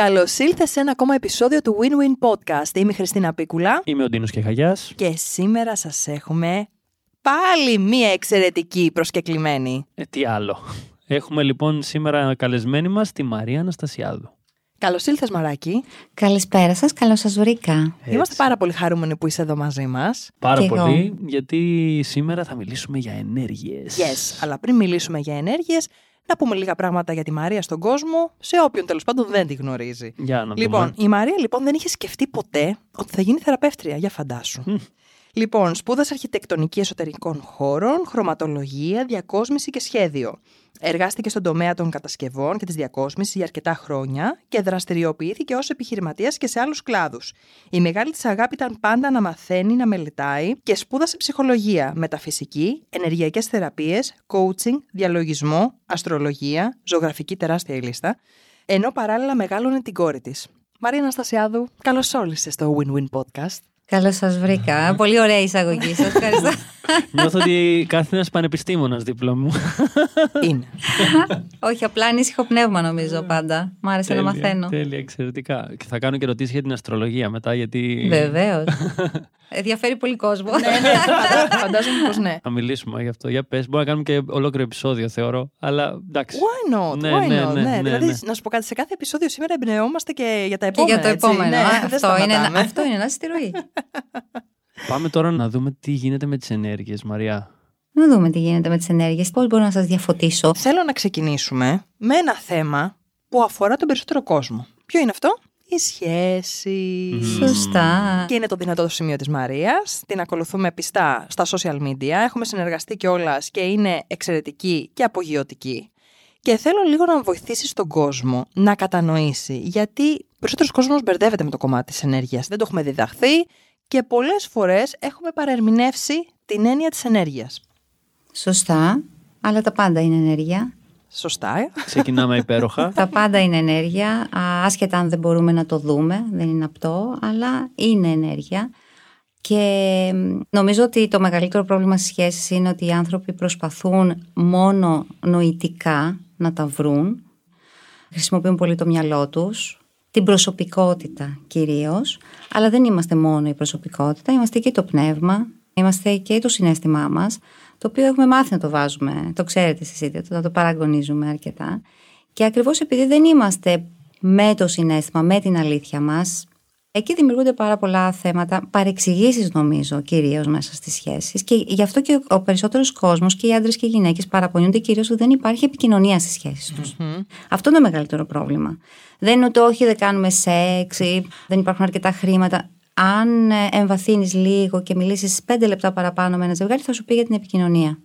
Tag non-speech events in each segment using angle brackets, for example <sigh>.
Καλώς ήλθες σε ένα ακόμα επεισόδιο του Win-Win Podcast. Είμαι η Χριστίνα Πίκουλα Είμαι ο Ντίνος Κεχαγιάς. και σήμερα σας έχουμε πάλι μία εξαιρετική προσκεκλημένη. Ε, τι άλλο. Έχουμε λοιπόν σήμερα καλεσμένη μας τη Μαρία Αναστασιάδου. Καλώς ήλθες, Μαράκι. Καλησπέρα σας, καλώς σας βρήκα. Έτσι. Είμαστε πάρα πολύ χαρούμενοι που είσαι εδώ μαζί μας. Πάρα Κι εγώ. πολύ, γιατί σήμερα θα μιλήσουμε για ενέργειες. Yes, αλλά πριν μιλήσουμε για ενέργειες, να πούμε λίγα πράγματα για τη Μαρία στον κόσμο, σε όποιον τέλος πάντων δεν τη γνωρίζει. Για να Λοιπόν, δούμε. η Μαρία λοιπόν δεν είχε σκεφτεί ποτέ ότι θα γίνει θεραπεύτρια, για φαντάσου. Μμ. Λοιπόν, σπούδασε αρχιτεκτονική εσωτερικών χώρων, χρωματολογία, διακόσμηση και σχέδιο. Εργάστηκε στον τομέα των κατασκευών και της διακόσμησης για αρκετά χρόνια και δραστηριοποιήθηκε ως επιχειρηματίας και σε άλλους κλάδους. Η μεγάλη της αγάπη ήταν πάντα να μαθαίνει, να μελετάει και σπούδασε ψυχολογία, μεταφυσική, ενεργειακές θεραπείες, coaching, διαλογισμό, αστρολογία, ζωγραφική τεράστια η λίστα, ενώ παράλληλα μεγάλωνε την κόρη της. Μαρία Αναστασιάδου, καλώς όρισες στο Win-Win Podcast. Καλώς σας βρήκα. Πολύ ωραία η εισαγωγή σας. Ευχαριστώ. <laughs> Νιώθω ότι κάθε ένας πανεπιστήμονας δίπλα μου. <laughs> Είναι. <laughs> Όχι, απλά ανήσυχο πνεύμα νομίζω πάντα. Μ' άρεσε να Τέλεια, μαθαίνω. Τέλεια, εξαιρετικά. Και θα κάνω και ερωτήσεις για την αστρολογία μετά, γιατί. Βεβαίως. Ενδιαφέρει πολύ κόσμο. ναι, ναι, φαντα- φαντάζομαι πως ναι. Θα μιλήσουμε γι' αυτό. Για πες, Μπορούμε να κάνουμε και ολόκληρο επεισόδιο, θεωρώ. Αλλά εντάξει. Why not, Ναι, why ναι, not, ναι, ναι. ναι, Δηλαδή, ναι. να σου πω κάτι, σε κάθε επεισόδιο σήμερα εμπνεόμαστε και για τα Και επόμενα. για το έτσι. επόμενο. Ναι, Α, δεν αυτό, είναι, σταματάμε. ένα- αυτό είναι ένα στη Πάμε τώρα να δούμε τι γίνεται με τις ενέργειες, Μαριά. Να δούμε τι γίνεται με τις ενέργειες. Πώς μπορώ να σας διαφωτίσω; Θέλω να ξεκινήσουμε με ένα θέμα που αφορά τον περισσότερο κόσμο. Ποιο είναι αυτό; Οι σχέσεις. Μμμ. Σωστά. Και είναι το δυνατό σημείο της Μαρίας. Την ακολουθούμε πιστά στα social media. Έχουμε συνεργαστεί κιόλας και είναι εξαιρετική και απογειωτική. Και θέλω λίγο να βοηθήσει τον κόσμο να κατανοήσει. Γιατί περισσότερος κόσμος μπερδεύεται με το κομμάτι της ενέργειας. Δεν το έχουμε διδαχθεί και πολλές φορές έχουμε παρερμηνεύσει την έννοια της ενέργειας. Σωστά. Αλλά τα πάντα είναι ενέργεια. Σωστά, ε; Ξεκινάμε υπέροχα. Τα πάντα είναι ενέργεια, α, άσχετα αν δεν μπορούμε να το δούμε, δεν είναι απτό, αλλά είναι ενέργεια. Και μ, νομίζω ότι το μεγαλύτερο πρόβλημα στις σχέσεις είναι ότι οι άνθρωποι προσπαθούν μόνο νοητικά να τα βρουν. Χρησιμοποιούν πολύ το μυαλό τους, την προσωπικότητα κυρίως, αλλά δεν είμαστε μόνο η προσωπικότητα, είμαστε και το πνεύμα, είμαστε και το συνέστημά μας, το οποίο έχουμε μάθει να το βάζουμε, το ξέρετε εσείς ήδη, να το παραγωνίζουμε αρκετά. Και ακριβώς επειδή δεν είμαστε με το συνέστημα, με την αλήθεια μας, εκεί δημιουργούνται πάρα πολλά θέματα, παρεξηγήσεις νομίζω κυρίως μέσα στις σχέσεις και γι' αυτό και ο περισσότερος κόσμος και οι άντρες και οι γυναίκες παραπονιούνται κυρίως ότι δεν υπάρχει επικοινωνία στις σχέσεις τους. Αυτό είναι το μεγαλύτερο πρόβλημα. Δεν είναι ότι όχι δεν κάνουμε σεξ ή δεν υπάρχουν αρκετά χρήματα. Αν ε, εμβαθύνεις λίγο και μιλήσεις πέντε λεπτά παραπάνω με ένα ζευγάρι θα σου πει για την επικοινωνία.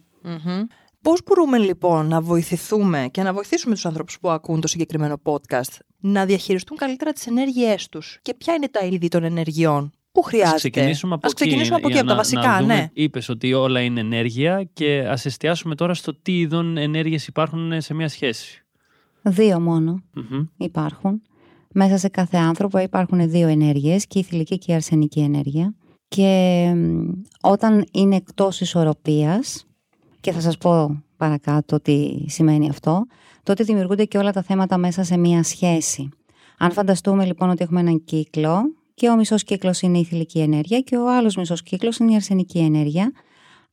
Πώς μπορούμε λοιπόν να βοηθηθούμε και να βοηθήσουμε τους ανθρώπους που ακούν το συγκεκριμένο podcast να διαχειριστούν καλύτερα τις ενέργειές τους; Και ποια είναι τα είδη των ενεργειών; Που χρειάζεται; Ας ξεκινήσουμε από Ας εκεί. ξεκινήσουμε από εκεί, για από τα να- βασικά, να δούμε, ναι. Είπες ότι όλα είναι ενέργεια και ας εστιάσουμε τώρα στο τι είδων ενέργειες υπάρχουν σε μια σχέση. Δύο μόνο Μμμ. υπάρχουν. Μέσα σε κάθε άνθρωπο υπάρχουν δύο ενέργειες και η θηλυκή και η αρσενική ενέργεια. Και μ, όταν είναι εκτός ισορροπίας, και θα σας πω παρακάτω τι σημαίνει αυτό, τότε δημιουργούνται και όλα τα θέματα μέσα σε μία σχέση. Αν φανταστούμε λοιπόν ότι έχουμε έναν κύκλο και ο μισός κύκλος είναι η θηλυκή ενέργεια και ο άλλος μισός κύκλος είναι η αρσενική ενέργεια,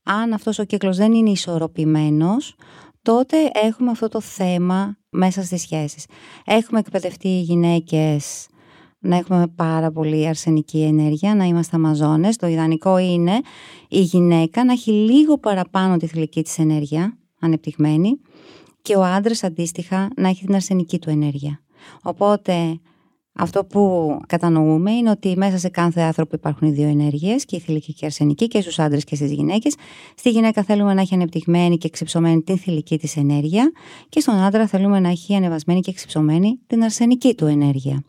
αν αυτός ο κύκλος δεν είναι ισορροπημένος, τότε έχουμε αυτό το θέμα μέσα στις σχέσεις. Έχουμε εκπαιδευτεί οι γυναίκες να έχουμε πάρα πολύ αρσενική ενέργεια, να είμαστε αμαζόνες. Το ιδανικό είναι η γυναίκα να έχει λίγο παραπάνω τη θηλυκή της ενέργεια, ανεπτυγμένη, και ο άντρας αντίστοιχα να έχει την αρσενική του ενέργεια. Οπότε αυτό που κατανοούμε είναι ότι μέσα σε κάθε άνθρωπο υπάρχουν οι δύο ενέργειες, και η θηλυκή και η αρσενική, και στους άντρες και στις γυναίκες. Στη γυναίκα θέλουμε να έχει ανεπτυγμένη και εξυψωμένη την θηλυκή της ενέργεια, και στον άντρα θέλουμε να έχει ανεβασμένη και εξυψωμένη την αρσενική του ενέργεια.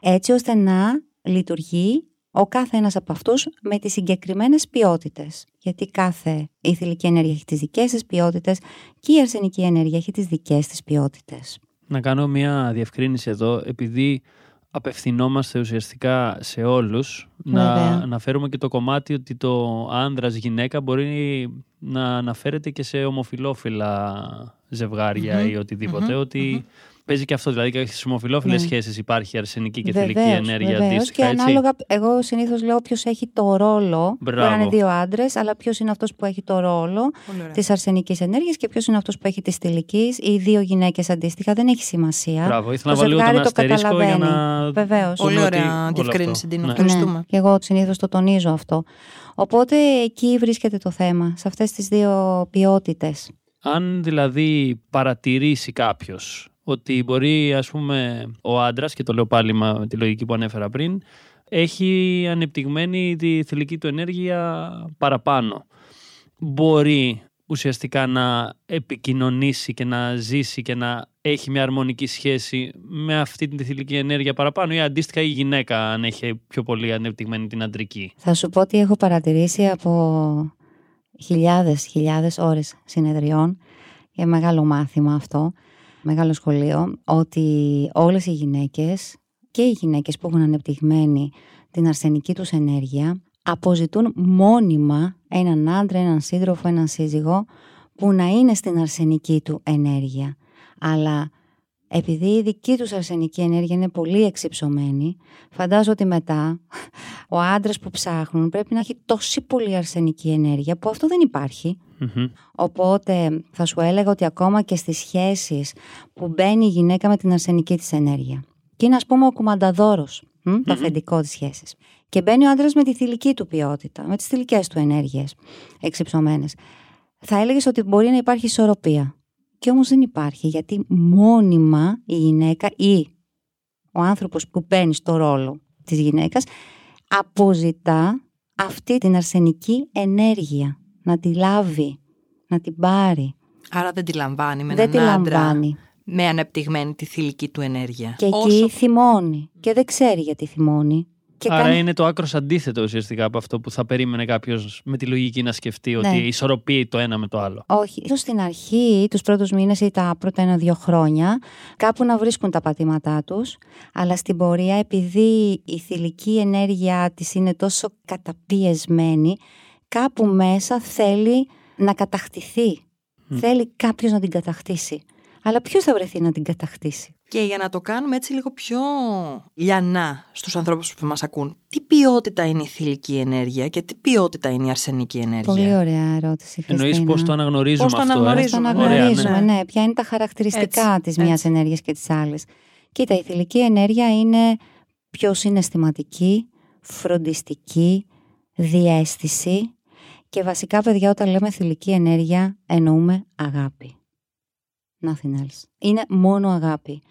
Έτσι ώστε να λειτουργεί ο κάθε ένας από αυτούς με τις συγκεκριμένες ποιότητες. Γιατί κάθε η θηλυκή ενέργεια έχει τις δικές της ποιότητες και η αρσενική ενέργεια έχει τις δικές της ποιότητες. Να κάνω μια διευκρίνηση εδώ, επειδή απευθυνόμαστε ουσιαστικά σε όλους, να Βέβαια. αναφέρουμε και το κομμάτι ότι το άνδρας γυναίκα μπορεί να αναφέρεται και σε ομοφιλόφιλα ζευγάρια Μμμ. ή οτιδήποτε, Μμμ. ότι Παίζει και αυτό. Δηλαδή και στις ομοφυλόφιλε Ναι. σχέσεις υπάρχει αρσενική και θηλυκή Βεβαίως, ενέργεια βεβαίως. αντίστοιχα. Και έτσι. ανάλογα, εγώ συνήθως λέω ποιος έχει το ρόλο. Μπορεί να είναι Μπράβο. δύο άντρες, αλλά ποιος είναι αυτός που έχει το ρόλο Πολύ ωραία. της αρσενικής ενέργειας και ποιος είναι αυτός που έχει της θηλυκή ή δύο γυναίκες αντίστοιχα. Δεν έχει σημασία. Μπράβο, ήθελα Το να βάλω λίγο τον ζευγάρι το αστερίσκο για καταλαβαίνει. να. Βεβαίως. πούμε Πολύ ότι ωραία όλο διευκρίνηση, αυτό. Ντίνο. Ναι. Ευχαριστούμε. Ναι, και εγώ συνήθως το τονίζω αυτό. Οπότε εκεί βρίσκεται το θέμα, σε αυτές τις δύο ποιότητες. Αν δηλαδή παρατηρήσει κάποιος ότι μπορεί, ας πούμε, ο άντρας, και το λέω πάλι με τη λογική που ανέφερα πριν, έχει ανεπτυγμένη τη θηλυκή του ενέργεια παραπάνω. Μπορεί ουσιαστικά να επικοινωνήσει και να ζήσει και να έχει μια αρμονική σχέση με αυτή τη θηλυκή ενέργεια παραπάνω ή αντίστοιχα η γυναίκα αν έχει πιο πολύ ανεπτυγμένη την αντρική. Θα σου πω ότι έχω παρατηρήσει από χιλιάδες, χιλιάδες ώρες συνεδριών και μεγάλο μάθημα αυτό, μεγάλο σχολείο, ότι όλες οι γυναίκες και οι γυναίκες που έχουν ανεπτυγμένη την αρσενική τους ενέργεια αποζητούν μόνιμα έναν άντρα, έναν σύντροφο, έναν σύζυγο που να είναι στην αρσενική του ενέργεια. Αλλά επειδή η δική τους αρσενική ενέργεια είναι πολύ εξυψωμένη, φαντάζομαι ότι μετά <laughs> ο άντρας που ψάχνουν πρέπει να έχει τόση πολύ αρσενική ενέργεια που αυτό δεν υπάρχει. Μμμ. Οπότε θα σου έλεγα ότι ακόμα και στις σχέσεις που μπαίνει η γυναίκα με την αρσενική της ενέργεια και είναι ας πούμε ο κουμανταδόρος, μ, το αφεντικό της σχέσης και μπαίνει ο άντρας με τη θηλυκή του ποιότητα, με τις θηλυκές του ενέργειες εξυψωμένες. Θα έλεγες ότι μπορεί να υπάρχει ισορροπία. Και όμως δεν υπάρχει γιατί μόνιμα η γυναίκα ή ο άνθρωπος που μπαίνει στο ρόλο της γυναίκας αποζητά αυτή την αρσενική ενέργεια να τη λάβει, να την πάρει. Άρα δεν τη λαμβάνει με δεν τη έναν άντρα λαμβάνει. με ανεπτυγμένη τη θηλυκή του ενέργεια. Και εκεί Όσο θυμώνει και δεν ξέρει γιατί θυμώνει. Και Άρα κάνει- είναι το άκρος αντίθετο ουσιαστικά από αυτό που θα περίμενε κάποιος με τη λογική να σκεφτεί Ναι. ότι ισορροπεί το ένα με το άλλο. Όχι, ίσως στην αρχή, τους πρώτους μήνες ή τα πρώτα ένα-δύο χρόνια, κάπου να βρίσκουν τα πατήματά τους, αλλά στην πορεία επειδή η θηλυκή ενέργεια της είναι τόσο καταπιεσμένη, κάπου μέσα θέλει να κατακτηθεί. Θέλει κάποιος να την κατακτήσει. Αλλά ποιος θα βρεθεί να την κατακτήσει; Και για να το κάνουμε έτσι λίγο πιο λιανά στους ανθρώπους που μας ακούν, τι ποιότητα είναι η θηλυκή ενέργεια και τι ποιότητα είναι η αρσενική ενέργεια; Πολύ ωραία ερώτηση, Εννοείς Χριστίνα. πώς το αναγνωρίζουμε Πώς το αυτό. αναγνωρίζουμε, ε; Πώς το Ωραία, αναγνωρίζουμε, ναι. ναι. Ποια είναι τα χαρακτηριστικά Έτσι, της μιας έτσι. ενέργειας και της άλλης. Κοίτα, η θηλυκή ενέργεια είναι πιο συναισθηματική, φροντιστική, διέστηση και βασικά, παιδιά, όταν λέμε θηλυκή ενέργεια, εννοούμε αγάπη. Nothing else. Είναι μόνο αγάπη.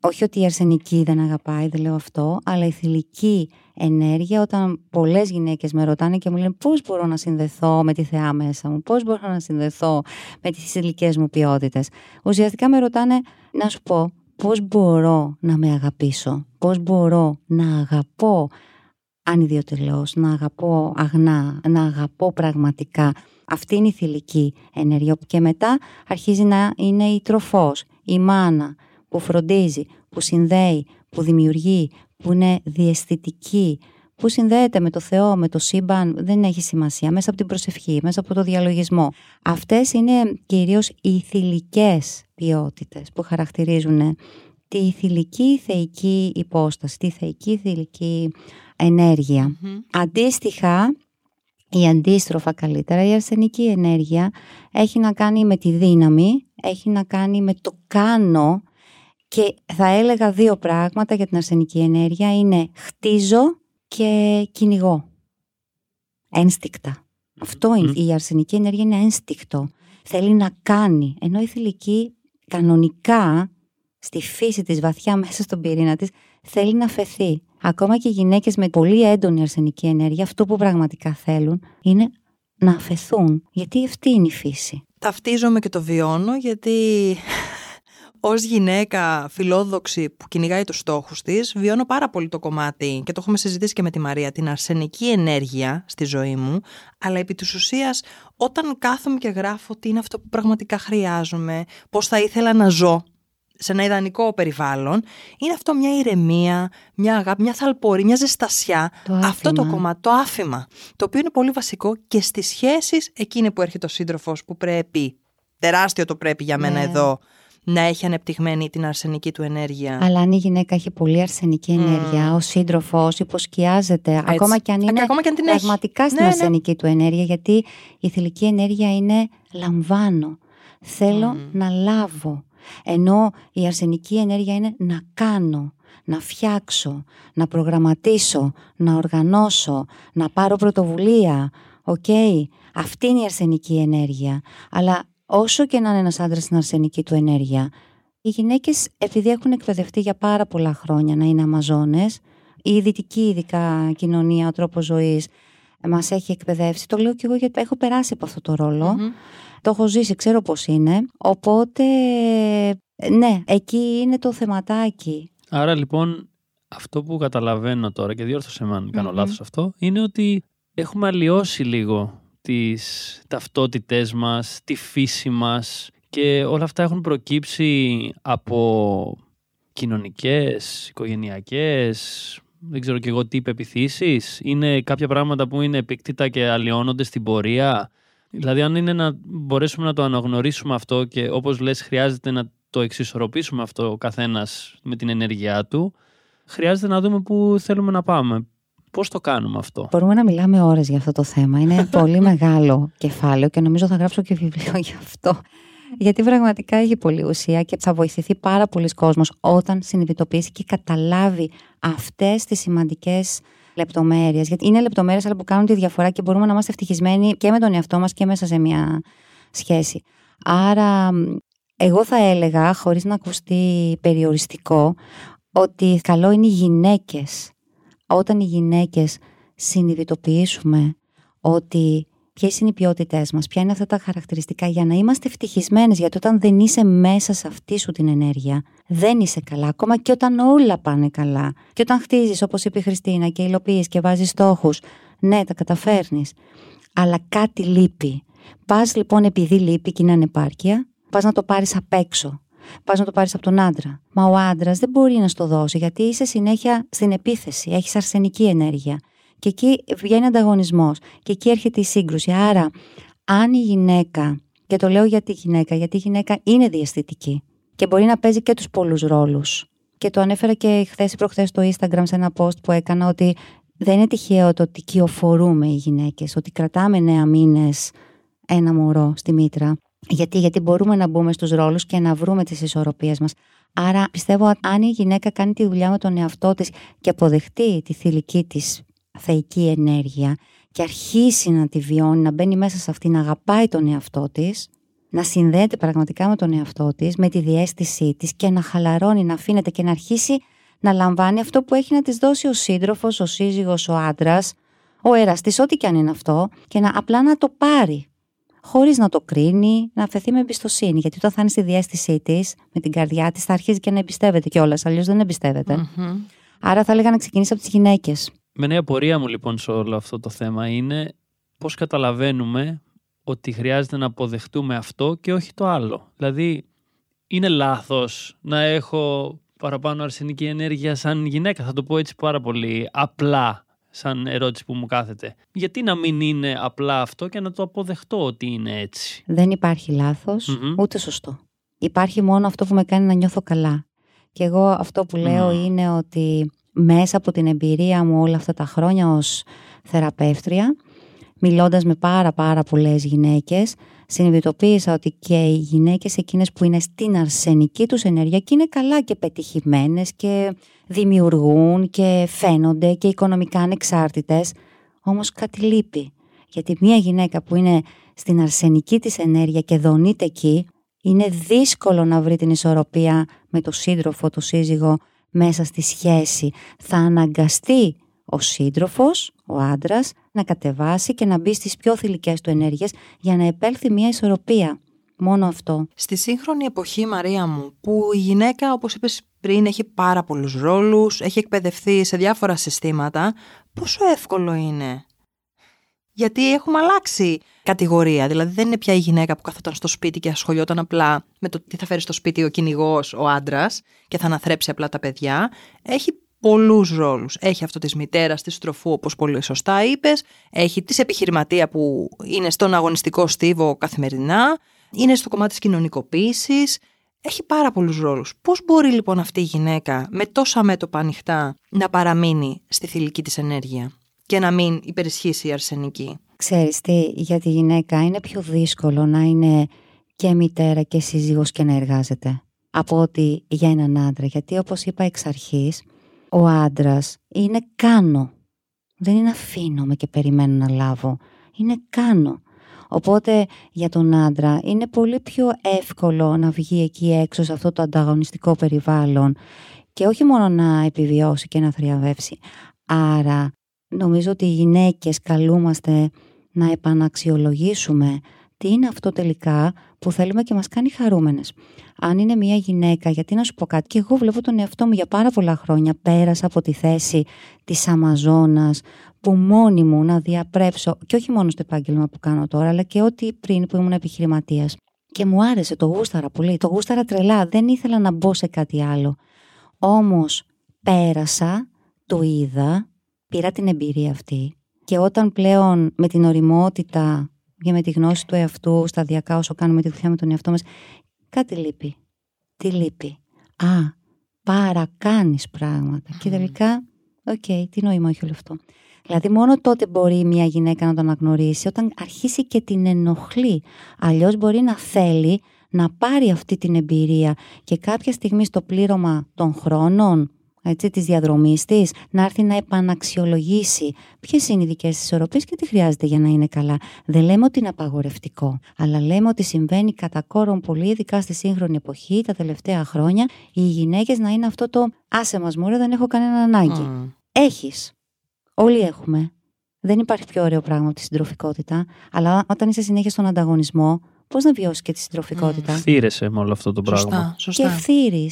Όχι ότι η αρσενική δεν αγαπάει, δεν λέω αυτό, αλλά η θηλυκή ενέργεια, όταν πολλές γυναίκες με ρωτάνε και μου λένε πώς μπορώ να συνδεθώ με τη θεά μέσα μου, πώς μπορώ να συνδεθώ με τις θηλυκές μου ποιότητες; Ουσιαστικά με ρωτάνε να σου πω πώς μπορώ να με αγαπήσω, πώς μπορώ να αγαπώ ανιδιοτελώς, να αγαπώ αγνά, να αγαπώ πραγματικά. Αυτή είναι η θηλυκή ενέργεια και μετά αρχίζει να είναι η τροφός, η μάνα που φροντίζει, που συνδέει, που δημιουργεί, που είναι διαισθητική, που συνδέεται με το Θεό, με το σύμπαν, δεν έχει σημασία, μέσα από την προσευχή, μέσα από το διαλογισμό. Αυτές είναι κυρίως οι θηλυκές ποιότητες που χαρακτηρίζουν τη θηλυκή θεϊκή υπόσταση, τη θεϊκή θηλυκή ενέργεια. Μμμ. Αντίστοιχα, η αντίστροφα καλύτερα, η αρσενική ενέργεια έχει να κάνει με τη δύναμη, έχει να κάνει με το κάνω και θα έλεγα δύο πράγματα για την αρσενική ενέργεια είναι χτίζω και κυνηγώ. Ένστικτα. Αυτό είναι. Η αρσενική ενέργεια είναι ένστικτο. Θέλει να κάνει. Ενώ η θηλυκή κανονικά στη φύση της βαθιά μέσα στον πυρήνα της θέλει να φεθεί. Ακόμα και οι γυναίκες με πολύ έντονη αρσενική ενέργεια αυτό που πραγματικά θέλουν είναι να αφαιθούν. Γιατί αυτή είναι η φύση. Ταυτίζομαι και το βιώνω γιατί ως γυναίκα φιλόδοξη που κυνηγάει τους στόχους της βιώνω πάρα πολύ το κομμάτι και το έχουμε συζητήσει και με τη Μαρία την αρσενική ενέργεια στη ζωή μου αλλά επί της ουσίας όταν κάθομαι και γράφω τι είναι αυτό που πραγματικά χρειάζομαι πώς θα ήθελα να ζω σε ένα ιδανικό περιβάλλον, είναι αυτό μια ηρεμία, μια αγάπη, μια θαλπορή, μια ζεστασιά. Το αυτό το άφημα. κομμάτι, το άφημα. Το οποίο είναι πολύ βασικό και στις σχέσεις εκείνη που έρχεται ο σύντροφος που πρέπει, τεράστιο το πρέπει για μένα Ναι. εδώ, να έχει ανεπτυγμένη την αρσενική του ενέργεια. Αλλά αν η γυναίκα έχει πολύ αρσενική ενέργεια, ο σύντροφος υποσκιάζεται, ακόμα και αν είναι Ακόμα και αν την πραγματικά έχει. στην Ναι, ναι. αρσενική του ενέργεια, γιατί η θηλυκή ενέργεια είναι λαμβάνω. Θέλω να λάβω. Ενώ η αρσενική ενέργεια είναι να κάνω, να φτιάξω, να προγραμματίσω, να οργανώσω, να πάρω πρωτοβουλία. Οκ, αυτή είναι η αρσενική ενέργεια. Αλλά όσο και να είναι ένας άντρας στην αρσενική του ενέργεια, οι γυναίκες επειδή έχουν εκπαιδευτεί για πάρα πολλά χρόνια να είναι αμαζόνες, η δυτική ειδικά κοινωνία, ο τρόπος ζωής μας έχει εκπαιδεύσει. Το λέω και εγώ γιατί έχω περάσει από αυτό το ρολο Μμμ. Το έχω ζήσει, ξέρω πώς είναι. Οπότε, ναι, εκεί είναι το θεματάκι. Άρα λοιπόν αυτό που καταλαβαίνω τώρα και διόρθωσε με αν κάνω Μμμ. λάθος αυτό είναι ότι έχουμε αλλοιώσει λίγο τις ταυτότητές μας, τη φύση μας και όλα αυτά έχουν προκύψει από κοινωνικές, οικογενειακές, δεν ξέρω και εγώ τι υπεπιθύσεις. Είναι κάποια πράγματα που είναι επίκτητα και αλλοιώνονται στην πορεία. Δηλαδή αν είναι να μπορέσουμε να το αναγνωρίσουμε αυτό και όπως λες χρειάζεται να το εξισορροπήσουμε αυτό ο καθένας με την ενέργειά του, χρειάζεται να δούμε πού θέλουμε να πάμε. Πώς το κάνουμε αυτό; Μπορούμε να μιλάμε ώρες για αυτό το θέμα. Είναι <laughs> πολύ μεγάλο κεφάλαιο και νομίζω θα γράψω και βιβλίο <laughs> γι' αυτό. Γιατί πραγματικά έχει πολύ ουσία και θα βοηθηθεί πάρα πολλοί κόσμος όταν συνειδητοποιήσει και καταλάβει αυτές τις σημαντικές λεπτομέρειες. Γιατί είναι λεπτομέρειες αλλά που κάνουν τη διαφορά και μπορούμε να είμαστε ευτυχισμένοι και με τον εαυτό μας και μέσα σε μια σχέση. Άρα εγώ θα έλεγα, χωρίς να ακουστεί περιοριστικό, ότι καλό είναι οι γυναίκες όταν οι γυναίκες συνειδητοποιήσουμε ότι ποιες είναι οι ποιότητές μας, ποια είναι αυτά τα χαρακτηριστικά για να είμαστε ευτυχισμένες, γιατί όταν δεν είσαι μέσα σε αυτή σου την ενέργεια, δεν είσαι καλά, ακόμα και όταν όλα πάνε καλά. Και όταν χτίζεις, όπως είπε η Χριστίνα, και υλοποιείς και βάζεις στόχους, ναι, τα καταφέρνεις, αλλά κάτι λείπει. Πας λοιπόν επειδή λείπει και είναι ανεπάρκεια, πας να το πάρεις απ' έξω. Πας να το πάρεις από τον άντρα. Μα ο άντρας δεν μπορεί να στο δώσει γιατί είσαι συνέχεια στην επίθεση. Έχεις αρσενική ενέργεια. Και εκεί βγαίνει ανταγωνισμός. Και εκεί έρχεται η σύγκρουση. Άρα, αν η γυναίκα, και το λέω για τη γυναίκα, γιατί η γυναίκα είναι διαστητική και μπορεί να παίζει και τους πολλούς ρόλους. Και το ανέφερα και χθες ή προχθές στο Instagram σε ένα post που έκανα ότι δεν είναι τυχαίο το ότι κυοφορούμε οι γυναίκες, ότι κρατάμε νέα μήνες ένα μωρό στη μήτρα. Γιατί, γιατί μπορούμε να μπούμε στους ρόλους και να βρούμε τις ισορροπίες μας. Άρα πιστεύω αν η γυναίκα κάνει τη δουλειά με τον εαυτό της και αποδεχτεί τη θηλυκή της θεϊκή ενέργεια και αρχίσει να τη βιώνει, να μπαίνει μέσα σε αυτή, να αγαπάει τον εαυτό της, να συνδέεται πραγματικά με τον εαυτό της, με τη διέστησή της και να χαλαρώνει, να αφήνεται και να αρχίσει να λαμβάνει αυτό που έχει να της δώσει ο σύντροφος, ο σύζυγος, ο άντρας, ο εραστής, ό,τι και αν είναι αυτό, και να απλά να το πάρει χωρίς να το κρίνει, να αφαιθεί με εμπιστοσύνη. Γιατί όταν θα είναι στη διέστησή της, με την καρδιά της, θα αρχίζει και να εμπιστεύεται κιόλας. Αλλιώς δεν εμπιστεύεται. Μμμ. Άρα θα έλεγα να ξεκινήσει από τις γυναίκες. Με νέα πορεία μου λοιπόν σε όλο αυτό το θέμα είναι πώς καταλαβαίνουμε ότι χρειάζεται να αποδεχτούμε αυτό και όχι το άλλο. Δηλαδή είναι λάθος να έχω παραπάνω αρσενική ενέργεια σαν γυναίκα. Θα το πω έτσι πάρα πολύ απλά σαν ερώτηση που μου κάθεται. Γιατί να μην είναι απλά αυτό και να το αποδεχτώ ότι είναι έτσι; Δεν υπάρχει λάθος, Μμμ. ούτε σωστό. Υπάρχει μόνο αυτό που με κάνει να νιώθω καλά. Και εγώ αυτό που λέω Μμ. είναι ότι μέσα από την εμπειρία μου όλα αυτά τα χρόνια ως θεραπεύτρια, μιλώντας με πάρα πάρα πολλές γυναίκες, συνειδητοποίησα ότι και οι γυναίκες εκείνες που είναι στην αρσενική τους ενέργεια και είναι καλά και πετυχημένες και δημιουργούν και φαίνονται και οικονομικά ανεξάρτητες, όμως κάτι λείπει. Γιατί μια γυναίκα που είναι στην αρσενική της ενέργεια και δονείται εκεί, είναι δύσκολο να βρει την ισορροπία με το σύντροφο, το σύζυγο μέσα στη σχέση. Θα αναγκαστεί ο σύντροφος, ο άντρας, να κατεβάσει και να μπει στις πιο θηλυκές του ενέργειες για να επέλθει μια ισορροπία. Μόνο αυτό. Στη σύγχρονη εποχή, Μαρία μου, που η γυναίκα, όπως είπες πριν, έχει πάρα πολλούς ρόλους, έχει εκπαιδευτεί σε διάφορα συστήματα, πόσο εύκολο είναι. Γιατί έχουμε αλλάξει κατηγορία. Δηλαδή, δεν είναι πια η γυναίκα που καθόταν στο σπίτι και ασχολιόταν απλά με το τι θα φέρει στο σπίτι ο κυνηγός, ο άντρας, και θα αναθρέψει απλά τα παιδιά. Έχει πολλούς ρόλους. Έχει αυτό της μητέρας, της στροφού, όπως πολύ σωστά είπες. Έχει της επιχειρηματία που είναι στον αγωνιστικό στίβο καθημερινά. Είναι στο κομμάτι της κοινωνικοποίησης. έχει πάρα πολλούς ρόλους. Πώς μπορεί λοιπόν αυτή η γυναίκα με τόσα μέτωπα ανοιχτά να παραμείνει στη θηλυκή της ενέργεια; Και να μην υπερισχύσει η αρσενική. Ξέρεις τι, για τη γυναίκα είναι πιο δύσκολο να είναι και μητέρα και σύζυγος και να εργάζεται από ότι για έναν άντρα. Γιατί όπως είπα εξ αρχής, ο άντρας είναι κάνω. Δεν είναι αφήνω και περιμένω να λάβω. Είναι κάνω. Οπότε για τον άντρα είναι πολύ πιο εύκολο να βγει εκεί έξω σε αυτό το ανταγωνιστικό περιβάλλον και όχι μόνο να επιβιώσει και να θριαβεύσει. Άρα νομίζω ότι οι γυναίκες καλούμαστε να επαναξιολογήσουμε τι είναι αυτό τελικά που θέλουμε και μας κάνει χαρούμενες. Αν είναι μια γυναίκα, γιατί να σου πω κάτι, και εγώ βλέπω τον εαυτό μου για πάρα πολλά χρόνια, πέρασα από τη θέση της Αμαζόνας, που μόνη μου να διαπρέψω, και όχι μόνο στο επάγγελμα που κάνω τώρα, αλλά και ό,τι πριν που ήμουν επιχειρηματίας. Και μου άρεσε, το γούσταρα πολύ, το γούσταρα τρελά, δεν ήθελα να μπω σε κάτι άλλο. Όμως πέρασα, το είδα, πήρα την εμπειρία αυτή και όταν πλέον με την οριμότητα και με τη γνώση του εαυτού, σταδιακά όσο κάνουμε τη δουλειά με τον εαυτό μας, κάτι λείπει. Τι λείπει; Α, παρακάνεις πράγματα. Και τελικά, οκ, τι νόημα έχει όλο αυτό. Δηλαδή μόνο τότε μπορεί μια γυναίκα να τον αναγνωρίσει όταν αρχίσει και την ενοχλεί. Αλλιώς μπορεί να θέλει να πάρει αυτή την εμπειρία και κάποια στιγμή στο πλήρωμα των χρόνων έτσι, της διαδρομής της, να έρθει να επαναξιολογήσει ποιες είναι οι δικές της ισορροπίες και τι χρειάζεται για να είναι καλά. Δεν λέμε ότι είναι απαγορευτικό, αλλά λέμε ότι συμβαίνει κατά κόρον πολύ, ειδικά στη σύγχρονη εποχή, τα τελευταία χρόνια, οι γυναίκες να είναι αυτό το «άσε μας μωρέ, δεν έχω κανένα ανάγκη». Mm. Έχεις. Όλοι έχουμε. Δεν υπάρχει πιο ωραίο πράγμα από τη συντροφικότητα, αλλά όταν είσαι συνέχεια στον ανταγωνισμό, πώς να βιώσεις και τη συντροφικότητα; Mm. με όλο αυτό το πράγμα. Σωστά. Και ευθύρει.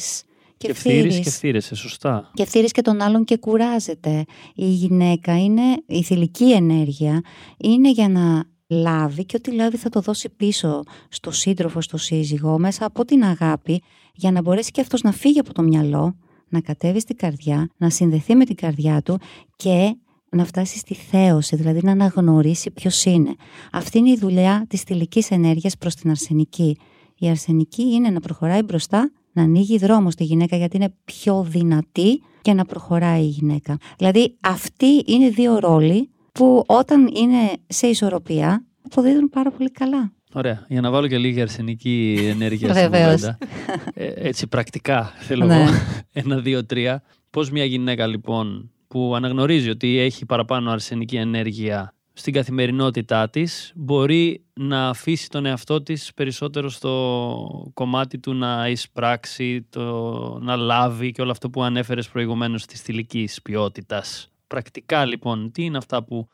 Και ευθύρει και ευθύρεσαι, σωστά. Και ευθύρει και τον άλλον και κουράζεται. Η γυναίκα είναι, η θηλυκή ενέργεια είναι για να λάβει και ό,τι λάβει θα το δώσει πίσω στο σύντροφο, στο σύζυγο, μέσα από την αγάπη, για να μπορέσει και αυτός να φύγει από το μυαλό, να κατέβει στην καρδιά, να συνδεθεί με την καρδιά του και να φτάσει στη θέωση, δηλαδή να αναγνωρίσει ποιος είναι. Αυτή είναι η δουλειά της θηλυκής ενέργειας προς την αρσενική. Η αρσενική είναι να προχωράει μπροστά, να ανοίγει δρόμο στη γυναίκα γιατί είναι πιο δυνατή και να προχωράει η γυναίκα. Δηλαδή αυτοί είναι δύο ρόλοι που όταν είναι σε ισορροπία αποδίδουν πάρα πολύ καλά. Ωραία. Για να βάλω και λίγη αρσενική ενέργεια στην κουβέντα. Ε, έτσι πρακτικά θέλω ναι. εγώ. Ένα, δύο, τρία. Πώς μια γυναίκα λοιπόν που αναγνωρίζει ότι έχει παραπάνω αρσενική ενέργεια στην καθημερινότητά της μπορεί να αφήσει τον εαυτό της περισσότερο στο κομμάτι του να εισπράξει, το, να λάβει και όλο αυτό που ανέφερες προηγουμένως της θηλυκής ποιότητας. Πρακτικά λοιπόν, τι είναι αυτά που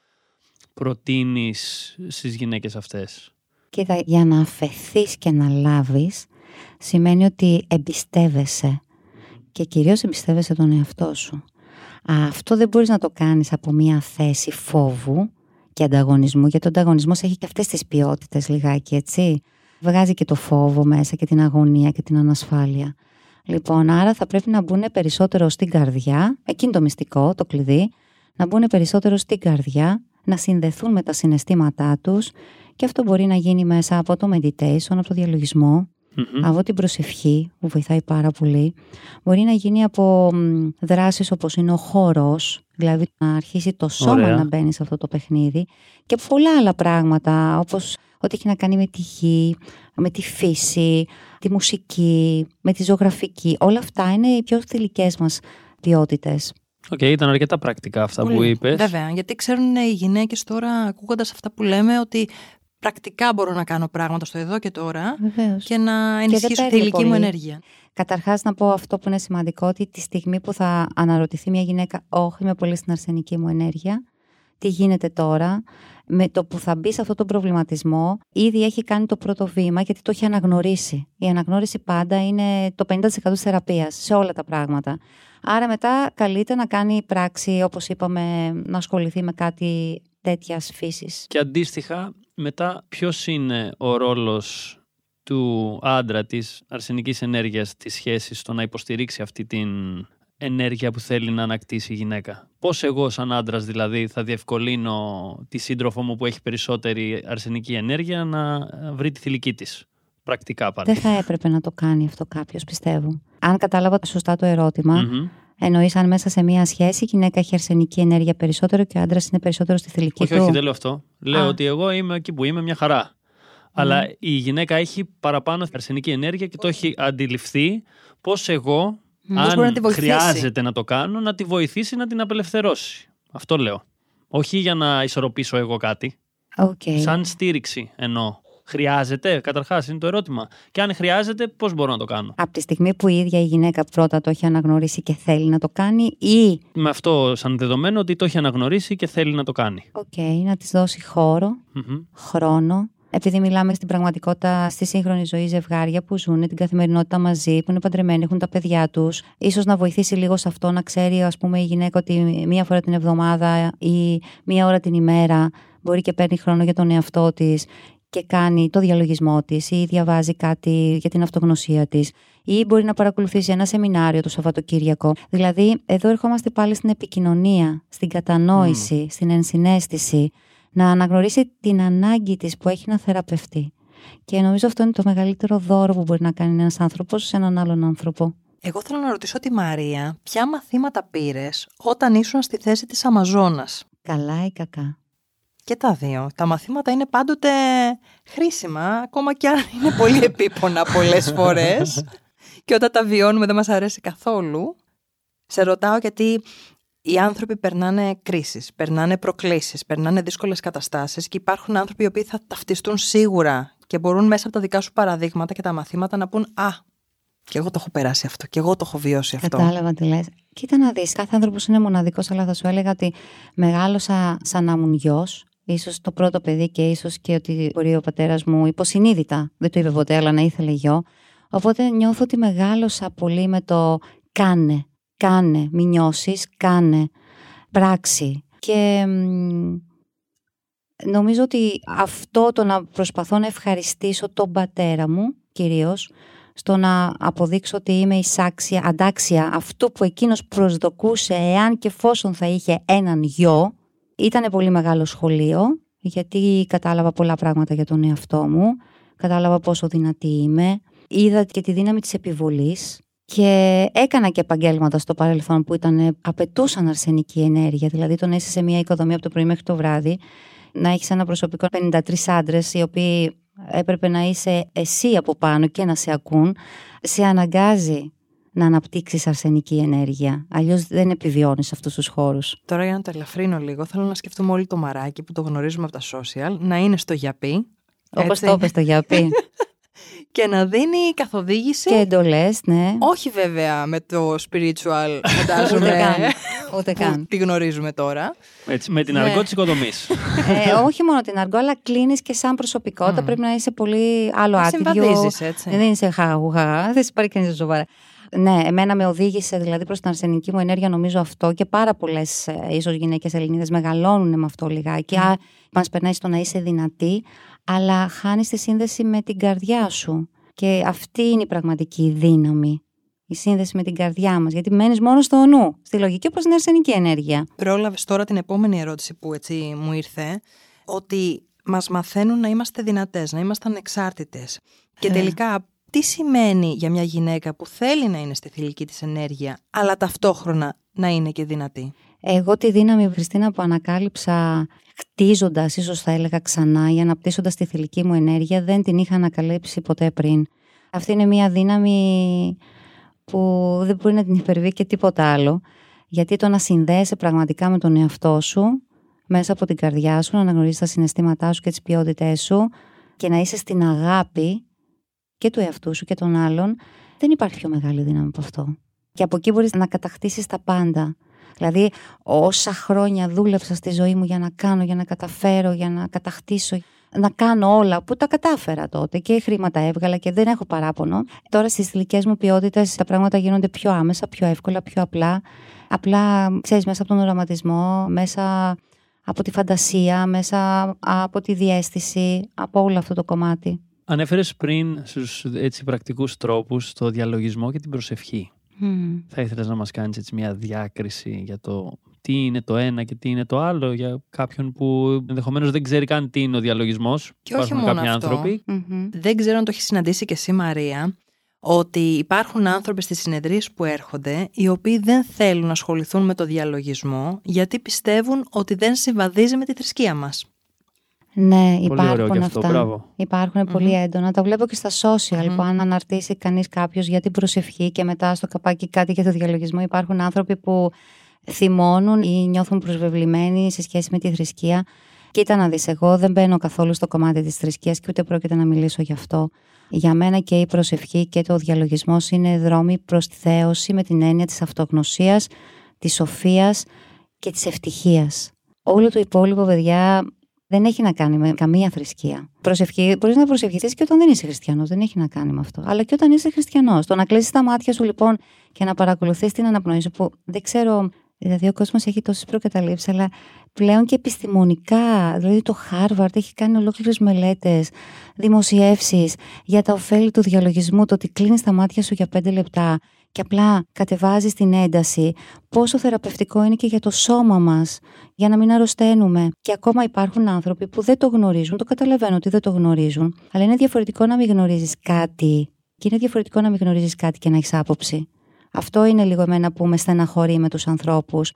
προτείνεις στις γυναίκες αυτές; Κοίτα, για να αφαιθείς και να λάβεις σημαίνει ότι εμπιστεύεσαι και κυρίως εμπιστεύεσαι τον εαυτό σου. Αυτό δεν μπορείς να το κάνεις από μια θέση φόβου και ανταγωνισμού, γιατί ο ανταγωνισμός έχει και αυτές τις ποιότητες λιγάκι, έτσι. Βγάζει και το φόβο μέσα και την αγωνία και την ανασφάλεια. Λοιπόν, άρα θα πρέπει να μπουν περισσότερο στην καρδιά, εκείνο το μυστικό, το κλειδί, να μπουν περισσότερο στην καρδιά, να συνδεθούν με τα συναισθήματά τους και αυτό μπορεί να γίνει μέσα από το meditation, από το διαλογισμό, mm-hmm. από την προσευχή που βοηθάει πάρα πολύ. Μπορεί να γίνει από δράσεις όπως είναι ο χορός, δηλαδή να αρχίσει το σώμα να μπαίνει σε αυτό το παιχνίδι και πολλά άλλα πράγματα όπως ό,τι έχει να κάνει με τη γη, με τη φύση, τη μουσική, με τη ζωγραφική. Όλα αυτά είναι οι πιο θηλυκές μας ποιότητες. OK, okay, ήταν αρκετά πρακτικά αυτά που είπες. Βέβαια, γιατί ξέρουν οι γυναίκες τώρα ακούγοντας αυτά που λέμε ότι πρακτικά μπορώ να κάνω πράγματα στο εδώ και τώρα και να ενισχύσω τη ηλική μου ενέργεια. Καταρχάς, να πω αυτό που είναι σημαντικό, ότι τη στιγμή που θα αναρωτηθεί μια γυναίκα, Όχι, είμαι πολύ στην αρσενική μου ενέργεια, τι γίνεται τώρα, με το που θα μπει σε αυτόν τον προβληματισμό, ήδη έχει κάνει το πρώτο βήμα γιατί το έχει αναγνωρίσει. Η αναγνώριση πάντα είναι το 50% της θεραπείας σε όλα τα πράγματα. Άρα μετά καλείται να κάνει πράξη, όπως είπαμε, να ασχοληθεί με κάτι τέτοιας φύσης. Και αντίστοιχα, μετά ποιος είναι ο ρόλος του άντρα της αρσενικής ενέργειας της σχέσης στο να υποστηρίξει αυτή την ενέργεια που θέλει να ανακτήσει η γυναίκα; Πώς εγώ σαν άντρας δηλαδή θα διευκολύνω τη σύντροφό μου που έχει περισσότερη αρσενική ενέργεια να βρει τη θηλυκή της. πρακτικά πάντα. Δεν θα έπρεπε να το κάνει αυτό κάποιος, πιστεύω. Αν κατάλαβα σωστά το ερωτημα Μμμ. Εννοείς αν μέσα σε μία σχέση η γυναίκα έχει αρσενική ενέργεια περισσότερο και ο άντρας είναι περισσότερο στη θηλυκή Όχι, του; όχι, δεν λέω αυτό. Λέω Α. ότι εγώ είμαι εκεί που είμαι μια χαρά. Αλλά η γυναίκα έχει παραπάνω αρσενική ενέργεια και το έχει αντιληφθεί πώς εγώ, Πώς αν μπορεί να τη βοηθήσει; χρειάζεται να το κάνω, να τη βοηθήσει να την απελευθερώσει. Αυτό λέω. Όχι για να ισορροπήσω εγώ κάτι. Οκ. Σαν στήριξη εννοώ. Χρειάζεται, καταρχάς, είναι το ερώτημα. Και αν χρειάζεται, πώς μπορώ να το κάνω; Από τη στιγμή που η ίδια η γυναίκα πρώτα το έχει αναγνωρίσει και θέλει να το κάνει ή Με αυτό σαν δεδομένο ότι το έχει αναγνωρίσει και θέλει να το κάνει. οκ, να της δώσει χώρο, Μμμ. χρόνο. Επειδή μιλάμε στην πραγματικότητα στη σύγχρονη ζωή ζευγάρια που ζουν την καθημερινότητα μαζί, που είναι παντρεμένοι, έχουν τα παιδιά τους, ίσως να βοηθήσει λίγο σε αυτό να ξέρει, ας πούμε, η γυναίκα ότι μία φορά την εβδομάδα ή μία ώρα την ημέρα μπορεί και παίρνει χρόνο για τον εαυτό της και κάνει το διαλογισμό της ή διαβάζει κάτι για την αυτογνωσία της ή μπορεί να παρακολουθήσει ένα σεμινάριο το Σαββατοκύριακο. Δηλαδή, εδώ ερχόμαστε πάλι στην επικοινωνία, στην κατανόηση, στην ενσυναίσθηση, να αναγνωρίσει την ανάγκη της που έχει να θεραπευτεί. Και νομίζω αυτό είναι το μεγαλύτερο δώρο που μπορεί να κάνει ένας άνθρωπος σε έναν άλλον άνθρωπο. Εγώ θέλω να ρωτήσω τη Μαρία, ποια μαθήματα πήρες όταν ήσουν στη θέση της Αμαζόνας; Καλά ή κακά; Και τα δύο. Τα μαθήματα είναι πάντοτε χρήσιμα, ακόμα και αν είναι πολύ επίπονα πολλές φορές. και όταν τα βιώνουμε δεν μας αρέσει καθόλου. Σε ρωτάω γιατί οι άνθρωποι περνάνε κρίσεις, περνάνε προκλήσεις, περνάνε δύσκολες καταστάσεις και υπάρχουν άνθρωποι οι οποίοι θα ταυτιστούν σίγουρα και μπορούν μέσα από τα δικά σου παραδείγματα και τα μαθήματα να πούν «Α, και εγώ το έχω περάσει αυτό, και εγώ το έχω βιώσει αυτό». Κατάλαβα τι λες. Κοίτα να δεις, κάθε άνθρωπος είναι μοναδικός, αλλά θα σου έλεγα ότι μεγάλωσα σαν να ήμουν γιος, ίσως το πρώτο παιδί και ίσως και ότι μπορεί ο πατέρας μου υποσυνείδητα, δεν το είπε ποτέ, αλλά να ήθελε γιο. Οπότε νιώθω ότι μεγάλωσα πολύ με το κάνε, κάνε, μη νιώσεις, κάνε, πράξη. Και μ, νομίζω ότι αυτό το να προσπαθώ να ευχαριστήσω τον πατέρα μου κυρίως, στο να αποδείξω ότι είμαι εισάξια, αντάξια αυτού που εκείνος προσδοκούσε εάν και εφόσον θα είχε έναν γιο. Ήταν πολύ μεγάλο σχολείο, γιατί κατάλαβα πολλά πράγματα για τον εαυτό μου, κατάλαβα πόσο δυνατή είμαι, είδα και τη δύναμη της επιβολής και έκανα και επαγγέλματα στο παρελθόν που ήταν, απαιτούσαν αρσενική ενέργεια, δηλαδή το να είσαι σε μια οικοδομή από το πρωί μέχρι το βράδυ, να έχεις ένα προσωπικό 53 άντρες οι οποίοι έπρεπε να είσαι εσύ από πάνω και να σε ακούν, σε αναγκάζει να αναπτύξεις αρσενική ενέργεια. Αλλιώς δεν επιβιώνεις σε αυτούς τους χώρους. Τώρα για να το ελαφρύνω λίγο, θέλω να σκεφτούμε όλοι το μαράκι που το γνωρίζουμε από τα social, να είναι στο γιαπί. Όπως έτσι, το είπες το γιαπί. <laughs> Και να δίνει καθοδήγηση. και εντολές, ναι. Όχι βέβαια με το spiritual, <laughs> Ούτε φαντάζομαι. καν. Ούτε που καν. τη γνωρίζουμε τώρα. Έτσι, με την Ναι. αργό της οικοδομής. ε, όχι μόνο την αργό, αλλά κλείνεις και σαν προσωπικότητα. Μμ. Πρέπει να είσαι πολύ άλλο άτυπιο. Συμβαδίζεις, έτσι. Δεν είσαι χαγουγά, δεν σε πάρει κανείς σοβαρά. Ναι, εμένα με οδήγησε δηλαδή προς την αρσενική μου ενέργεια, νομίζω αυτό και πάρα πολλές ίσως γυναίκες Ελληνίδες μεγαλώνουν με αυτό λιγάκι. Mm. Μας περνάει στο να είσαι δυνατή, αλλά χάνεις τη σύνδεση με την καρδιά σου. Και αυτή είναι η πραγματική δύναμη. Η σύνδεση με την καρδιά μας. Γιατί μένεις μόνο στο νου, στη λογική προ την αρσενική ενέργεια. Πρόλαβες τώρα την επόμενη ερώτηση που έτσι μου ήρθε, ότι μας μαθαίνουν να είμαστε δυνατές, να είμαστε ανεξάρτητες. Και Ε. τελικά, τι σημαίνει για μια γυναίκα που θέλει να είναι στη θηλυκή της ενέργεια, αλλά ταυτόχρονα να είναι και δυνατή; Εγώ τη δύναμη, Χριστίνα, που ανακάλυψα χτίζοντας, ίσως θα έλεγα ξανά, ή αναπτύσσοντας τη θηλυκή μου ενέργεια, δεν την είχα ανακαλύψει ποτέ πριν. Αυτή είναι μια δύναμη που δεν μπορεί να την υπερβεί και τίποτα άλλο. Γιατί το να συνδέεσαι πραγματικά με τον εαυτό σου, μέσα από την καρδιά σου, να αναγνωρίζεις τα συναισθήματά σου και τις ποιότητές σου και να είσαι στην αγάπη και του εαυτού σου και των άλλων, δεν υπάρχει πιο μεγάλη δύναμη από αυτό. Και από εκεί μπορείς να κατακτήσεις τα πάντα. Δηλαδή, όσα χρόνια δούλεψα στη ζωή μου για να κάνω, για να καταφέρω, για να κατακτήσω, να κάνω όλα που τα κατάφερα τότε και χρήματα έβγαλα και δεν έχω παράπονο. Τώρα στις θηλυκές μου ποιότητες τα πράγματα γίνονται πιο άμεσα, πιο εύκολα, πιο απλά. Απλά, ξέρεις, μέσα από τον οραματισμό, μέσα από τη φαντασία, μέσα από τη διέστηση, από όλο αυτό το κομμάτι. Ανέφερες πριν στους πρακτικούς τρόπους το διαλογισμό και την προσευχή. Mm. Θα ήθελες να μας κάνεις έτσι μια διάκριση για το τι είναι το ένα και τι είναι το άλλο για κάποιον που ενδεχομένως δεν ξέρει καν τι είναι ο διαλογισμός. Και όχι μόνο κάποιοι αυτό. άνθρωποι. Μμμ. Δεν ξέρω αν το έχεις συναντήσει και εσύ Μαρία, ότι υπάρχουν άνθρωποι στις συνεδρίες που έρχονται οι οποίοι δεν θέλουν να ασχοληθούν με το διαλογισμό γιατί πιστεύουν ότι δεν συμβαδίζει με τη θρησκεία μας. Ναι, Πολύ ωραίο υπάρχουν και αυτό. αυτά. Μπράβο. Υπάρχουν πολύ έντονα. Τα βλέπω και στα social Μμμ. που αν αναρτήσει κανείς κάποιος για την προσευχή και μετά στο καπάκι κάτι για το διαλογισμό, υπάρχουν άνθρωποι που θυμώνουν ή νιώθουν προσβεβλημένοι σε σχέση με τη θρησκεία. Κοίτα να δεις, εγώ δεν μπαίνω καθόλου στο κομμάτι της θρησκείας και ούτε πρόκειται να μιλήσω γι' αυτό. Για μένα και η προσευχή και το διαλογισμός είναι δρόμοι προς τη θέωση με την έννοια της αυτογνωσίας, της σοφίας και της ευτυχίας. Όλο το υπόλοιπο, παιδιά, δεν έχει να κάνει με καμία θρησκεία. Προσευχή, μπορείς να προσευχηθείς και όταν δεν είσαι χριστιανός, δεν έχει να κάνει με αυτό. Αλλά και όταν είσαι χριστιανός. Το να κλείσει τα μάτια σου λοιπόν και να παρακολουθείς την αναπνοή σου, που δεν ξέρω, δηλαδή ο κόσμος έχει τόσες προκαταλήψεις, αλλά πλέον και επιστημονικά. Δηλαδή το Harvard έχει κάνει ολόκληρες μελέτες, δημοσιεύσεις για τα ωφέλη του διαλογισμού, το ότι κλείνεις τα μάτια σου για πέντε λεπτά και απλά κατεβάζεις την ένταση, πόσο θεραπευτικό είναι και για το σώμα μας, για να μην αρρωσταίνουμε. Και ακόμα υπάρχουν άνθρωποι που δεν το γνωρίζουν, το καταλαβαίνω ότι δεν το γνωρίζουν, αλλά είναι διαφορετικό να μην γνωρίζεις κάτι και είναι διαφορετικό να μην γνωρίζεις κάτι και να έχεις άποψη. Αυτό είναι λίγο εμένα που με στεναχωρεί με τους ανθρώπους.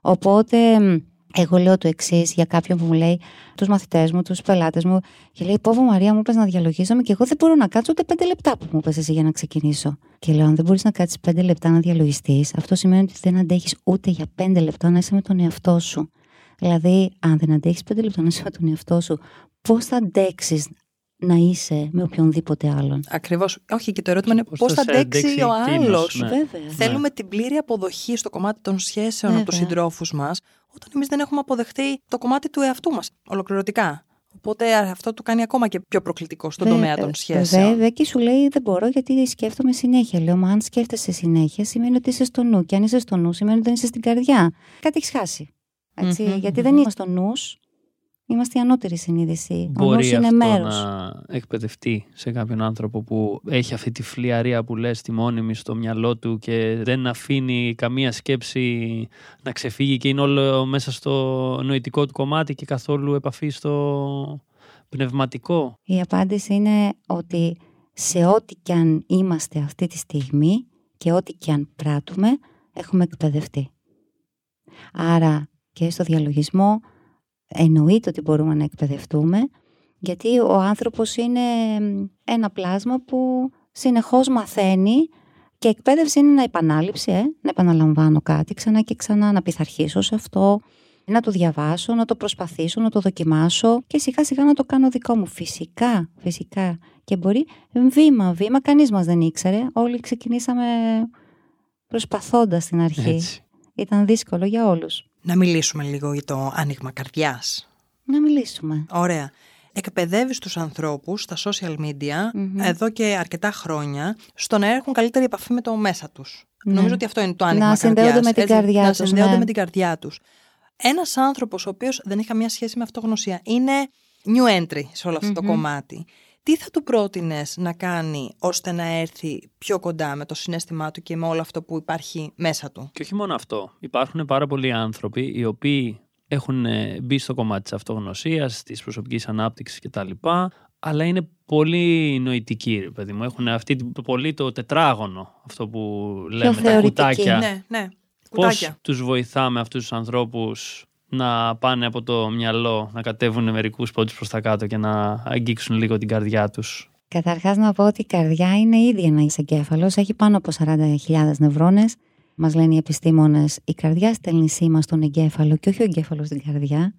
Οπότε μ, εγώ λέω το εξής για κάποιον που μου λέει, τους μαθητές μου, τους πελάτες μου, και λέει: Πόβο Μαρία, μου είπε να διαλογίζομαι και εγώ δεν μπορώ να κάτσω ούτε πέντε λεπτά που μου είπε εσύ για να ξεκινήσω. Και λέω: Αν δεν μπορείς να κάτσεις πέντε λεπτά να διαλογιστείς, αυτό σημαίνει ότι δεν αντέχεις ούτε για πέντε λεπτά να είσαι με τον εαυτό σου. Δηλαδή, αν δεν αντέχεις πέντε λεπτά να είσαι με τον εαυτό σου, πώς θα αντέξεις να είσαι με οποιονδήποτε άλλον; Ακριβώς. Όχι, και το ερώτημα είναι Πώς πώς θα θα σε αντέξει αντέξει ο εκείνος, άλλος. ναι. Βέβαια. Θέλουμε την πλήρη αποδοχή στο κομμάτι των σχέσεων από τους Βέβαια. συντρόφους μας, όταν εμείς δεν έχουμε αποδεχτεί το κομμάτι του εαυτού μας, ολοκληρωτικά. Οπότε αυτό το κάνει ακόμα και πιο προκλητικό στον Βε- τομέα των ε, σχέσεων. Βέβαια, και σου λέει δεν μπορώ γιατί σκέφτομαι συνέχεια. Λέω, μα αν σκέφτεσαι συνέχεια σημαίνει ότι είσαι στο νου. Και αν είσαι στο νου σημαίνει ότι δεν είσαι στην καρδιά. Κάτι έχεις χάσει. Έτσι, Μμμ, γιατί μμμ. δεν είμαστε στο νους, είμαστε η ανώτερη συνείδηση. ο νους Μπορεί είναι αυτό μέρος. να εκπαιδευτεί σε κάποιον άνθρωπο που έχει αυτή τη φλιαρία που λες τη μόνιμη στο μυαλό του και δεν αφήνει καμία σκέψη να ξεφύγει και είναι όλο μέσα στο νοητικό του κομμάτι και καθόλου επαφή στο πνευματικό. Η απάντηση είναι ότι σε ό,τι και αν είμαστε αυτή τη στιγμή και ό,τι και αν πράττουμε, έχουμε εκπαιδευτεί. Άρα και στο διαλογισμό εννοείται ότι μπορούμε να εκπαιδευτούμε, γιατί ο άνθρωπος είναι μ, ένα πλάσμα που συνεχώς μαθαίνει και εκπαίδευση είναι να επανάληψη, ε, να επαναλαμβάνω κάτι ξανά και ξανά, να πειθαρχήσω σε αυτό, να το διαβάσω, να το προσπαθήσω, να το δοκιμάσω και σιγά σιγά να το κάνω δικό μου. Φυσικά, φυσικά. Και μπορεί βήμα, βήμα, κανείς μας δεν ήξερε. Όλοι ξεκινήσαμε προσπαθώντας στην αρχή. Έτσι. Ήταν δύσκολο για όλους. Να μιλήσουμε λίγο για το άνοιγμα καρδιάς. Να μιλήσουμε. Ωραία. Εκπαιδεύεις τους ανθρώπους στα social media Μμμ. εδώ και αρκετά χρόνια στο να έχουν καλύτερη επαφή με το μέσα τους. Ναι. Νομίζω ότι αυτό είναι το άνοιγμα Να καρδιάς. συνδέονται με την έτσι, καρδιά να τους, συνδέονται ναι. με την καρδιά τους. Ένας άνθρωπος ο οποίος δεν έχει καμία σχέση με αυτογνωσία είναι new entry σε όλο αυτό το Μμμ. κομμάτι. Τι θα του πρότεινες να κάνει ώστε να έρθει πιο κοντά με το συνέστημά του και με όλο αυτό που υπάρχει μέσα του; Και όχι μόνο αυτό. Υπάρχουν πάρα πολλοί άνθρωποι οι οποίοι έχουν ε, μπει στο κομμάτι της αυτογνωσίας, της προσωπικής ανάπτυξης κτλ. Αλλά είναι πολύ νοητικοί, ρε παιδί μου. Έχουν αυτή την, πολύ το τετράγωνο, αυτό που λέμε, τα θεωρητικοί. κουτάκια. Ναι, ναι. Πώς Κουτάκια. τους βοηθάμε αυτούς τους ανθρώπους να πάνε από το μυαλό, να κατέβουν μερικούς πόντους προς τα κάτω και να αγγίξουν λίγο την καρδιά τους. Καταρχάς να πω ότι η καρδιά είναι ήδη ένα εγκέφαλος, έχει πάνω από 40.000 νευρώνες. Μας λένε οι επιστήμονες, η καρδιά στέλνει σήμα στον εγκέφαλο και όχι ο εγκέφαλος στην καρδιά.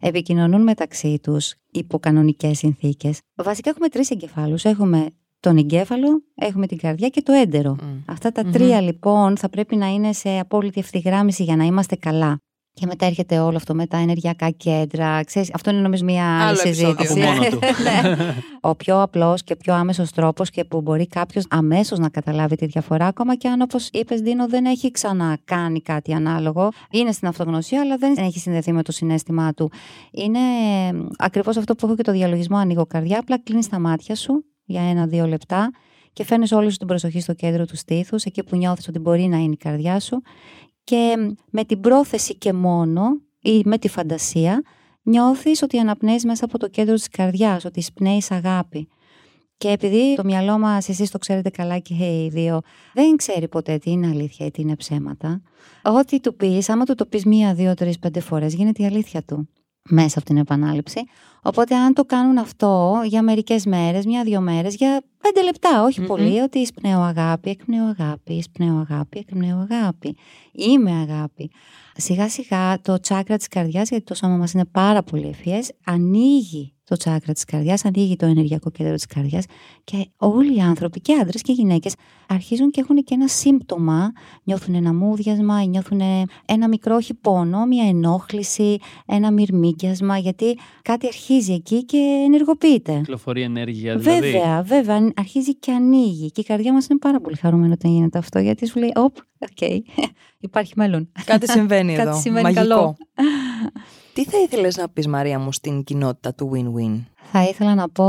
Επικοινωνούν μεταξύ τους υπό κανονικές συνθήκες. Βασικά έχουμε τρεις εγκεφάλους. Έχουμε τον εγκέφαλο, έχουμε την καρδιά και το έντερο. Μμ. Αυτά τα Μμμ. τρία λοιπόν θα πρέπει να είναι σε απόλυτη ευθυγράμμιση για να είμαστε καλά. Και μετά έρχεται όλο αυτό με τα ενεργειακά κέντρα. Ξέρεις, αυτό είναι νομίζω μια άλλη Άλλο επεισόδιο. συζήτηση. Από μόνο <laughs> του. Ναι. Ο πιο απλός και πιο άμεσος τρόπος και που μπορεί κάποιος αμέσως να καταλάβει τη διαφορά, ακόμα και αν όπως είπες, Δίνο, δεν έχει ξανακάνει κάτι ανάλογο. Είναι στην αυτογνωσία, αλλά δεν έχει συνδεθεί με το συνέστημά του. Είναι ακριβώς αυτό που έχω και το διαλογισμό ανοίγω καρδιά. Απλά κλείνεις τα μάτια σου για ένα-δύο λεπτά και φέρνει όλη σου την προσοχή στο κέντρο του στήθους, εκεί που νιώθεις ότι μπορεί να είναι η καρδιά σου. Και με την πρόθεση και μόνο ή με τη φαντασία νιώθεις ότι αναπνέεις μέσα από το κέντρο της καρδιάς, ότι εισπνέεις αγάπη. Και επειδή το μυαλό μας, εσείς το ξέρετε καλά και οι δύο, δεν ξέρει ποτέ τι είναι αλήθεια ή τι είναι ψέματα. Ό,τι του πεις, άμα του το πεις μία, δύο, τρεις, πέντε φορές, γίνεται η αλήθεια του μέσα από την επανάληψη. Οπότε, αν το κάνουν αυτό για μερικές μέρες, μία-δύο μέρες, για πέντε λεπτά, όχι πολύ, ότι εισπνέω αγάπη, εκπνέω αγάπη, εισπνέω αγάπη, εκπνέω αγάπη. Είμαι αγάπη. Σιγά σιγά το τσάκρα της καρδιάς, γιατί το σώμα μας είναι πάρα πολύ ευφυές, ανοίγει το τσάκρα της καρδιάς, ανοίγει το ενεργειακό κέντρο της καρδιάς και όλοι οι άνθρωποι και άντρες και γυναίκες αρχίζουν και έχουν και ένα σύμπτωμα, νιώθουν ένα μούδιασμα, νιώθουν ένα μικρό όχι πόνο, μια ενόχληση, ένα μυρμήγκιασμα, γιατί κάτι αρχίζει εκεί και ενεργοποιείται. Κυκλοφορεί ενέργεια δηλαδή. Βέβαια, βέβαια, αρχίζει και ανοίγει και η καρδιά μας είναι πάρα πολύ χαρούμενη όταν γίνεται αυτό, γιατί σου λέει, όπ, OK, okay. <laughs> υπάρχει μέλλον. Κάτι συμβαίνει <laughs> εδώ, Κάτι συμβαίνει μαγικό. καλό. <laughs> Τι θα ήθελες να πεις Μαρία μου στην κοινότητα του win-win; Θα ήθελα να πω,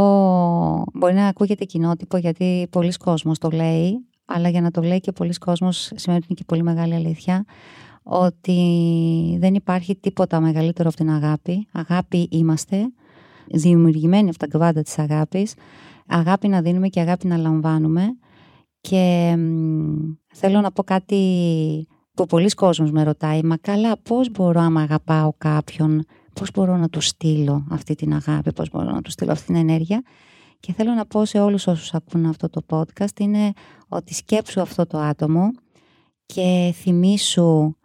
μπορεί να ακούγεται κοινότυπο γιατί πολλοί κόσμος το λέει, αλλά για να το λέει και πολλοί κόσμος σημαίνει ότι είναι και πολύ μεγάλη αλήθεια, ότι δεν υπάρχει τίποτα μεγαλύτερο από την αγάπη. Αγάπη είμαστε, δημιουργημένοι από τα κβάντα της αγάπης. Αγάπη να δίνουμε και αγάπη να λαμβάνουμε. Και μ, θέλω να πω κάτι που πολλοί κόσμος με ρωτάει, μα καλά πώς μπορώ άμα αγαπάω κάποιον, πώς μπορώ να του στείλω αυτή την αγάπη, πώς μπορώ να του στείλω αυτή την ενέργεια. Και θέλω να πω σε όλους όσους ακούν αυτό το podcast είναι ότι σκέψου αυτό το άτομο και θυμήσου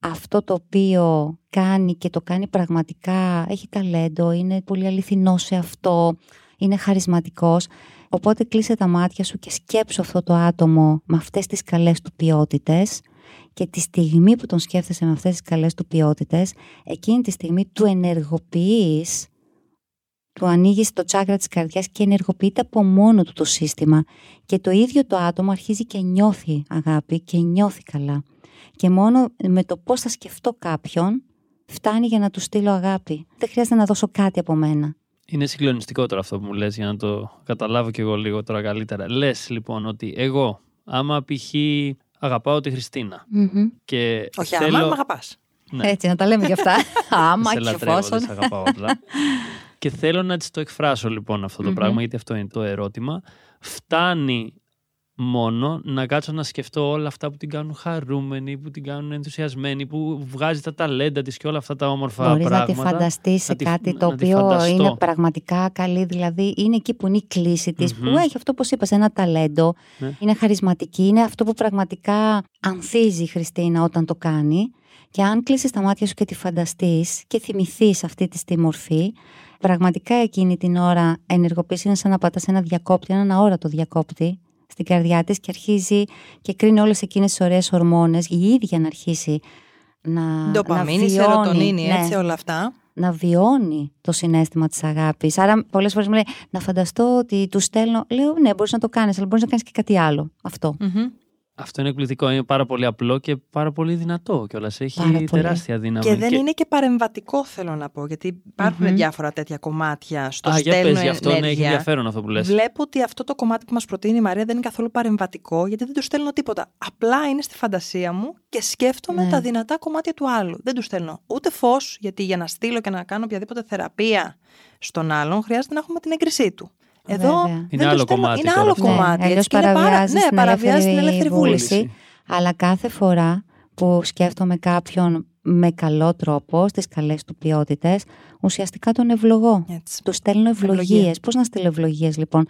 αυτό το οποίο κάνει και το κάνει πραγματικά, έχει ταλέντο, είναι πολύ αληθινό σε αυτό, είναι χαρισματικός. Οπότε κλείσε τα μάτια σου και σκέψου αυτό το άτομο με αυτές τις καλές του ποιότητες και τη στιγμή που τον σκέφτεσαι με αυτές τις καλές του ποιότητες, εκείνη τη στιγμή του ενεργοποιείς, του ανοίγεις το τσάκρα της καρδιάς και ενεργοποιείται από μόνο του το σύστημα και το ίδιο το άτομο αρχίζει και νιώθει αγάπη και νιώθει καλά. Και μόνο με το πώς θα σκεφτώ κάποιον φτάνει για να του στείλω αγάπη. Δεν χρειάζεται να δώσω κάτι από μένα. Είναι συγκλονιστικό τώρα αυτό που μου λες για να το καταλάβω κι εγώ λίγο τώρα καλύτερα. Λες λοιπόν ότι εγώ άμα π.χ. αγαπάω τη χριστινα και Όχι θέλω... άμα, μ' αγαπάς. Ναι. Έτσι, να τα λέμε κι αυτά. <laughs> Άμα σε και λατρεύω, εφόσον. δεν σε αγαπάω απλά. <laughs> και θέλω να της το εκφράσω λοιπόν αυτό το Μμμ. πράγμα, γιατί αυτό είναι το ερώτημα. Φτάνει μόνο να κάτσω να σκεφτώ όλα αυτά που την κάνουν χαρούμενη, που την κάνουν ενθουσιασμένη, που βγάζει τα ταλέντα της και όλα αυτά τα όμορφα Μπορείς να πράγματα. τη φανταστείς σε να τη- κάτι να- το να τη οποίο φανταστώ. είναι πραγματικά καλή, δηλαδή είναι εκεί που είναι η κλίση της, Μμμ. που έχει αυτό που είπες, ένα ταλέντο, Ναι. είναι χαρισματική, είναι αυτό που πραγματικά ανθίζει η Χριστίνα όταν το κάνει και αν κλείσεις τα μάτια σου και τη φανταστείς και θυμηθείς αυτή τη τη μορφή, πραγματικά εκείνη την ώρα ενεργοποιήσει είναι σαν να πατάς ένα διακόπτη, έναν αόρατο διακόπτη στην καρδιά της και αρχίζει και κρίνει όλες εκείνες τις ωραίες ορμόνες, η ίδια να αρχίσει να, Ντοπαμίνη, να βιώνει, σερωτονίνη, ναι, έτσι όλα αυτά. να βιώνει το συνέστημα της αγάπης. Άρα πολλές φορές μου λέει να φανταστώ ότι του στέλνω. Λέω ναι μπορείς να το κάνεις αλλά μπορείς να κάνεις και κάτι άλλο. Αυτό. Μμμ. Αυτό είναι εκπληκτικό. Είναι πάρα πολύ απλό και πάρα πολύ δυνατό κιόλας. Έχει Πάρα πολύ. τεράστια δύναμη. Και δεν είναι και παρεμβατικό, θέλω να πω, γιατί υπάρχουν Μμμ. διάφορα τέτοια κομμάτια στο Α, για στέλνω πες, γι' αυτό ναι, έχει ενέργεια. ενδιαφέρον αυτό που λες. Βλέπω ότι αυτό το κομμάτι που μας προτείνει η Μαρία δεν είναι καθόλου παρεμβατικό, γιατί δεν του στέλνω τίποτα. Απλά είναι στη φαντασία μου και σκέφτομαι Ναι. τα δυνατά κομμάτια του άλλου. Δεν τους στέλνω ούτε φως, γιατί για να στείλω και να κάνω οποιαδήποτε θεραπεία στον άλλον, χρειάζεται να έχουμε την έγκρισή του. Εδώ Βέβαια. δεν Είναι του άλλο στέλνω- κομμάτι Είναι τώρα άλλο αυτό. κομμάτι. Ναι, αλλιώς έτσι, και είναι πάρα- παραβιάζεις ναι, την παραβιάζεις την ελεύθερη ελεύθερη βούληση. βούληση. Αλλά κάθε φορά που σκέφτομαι κάποιον με καλό τρόπο, στις καλές του ποιότητες, ουσιαστικά τον ευλογώ. Έτσι. Του στέλνω ευλογίες. Ευλογία. Πώς να στείλω ευλογίες λοιπόν;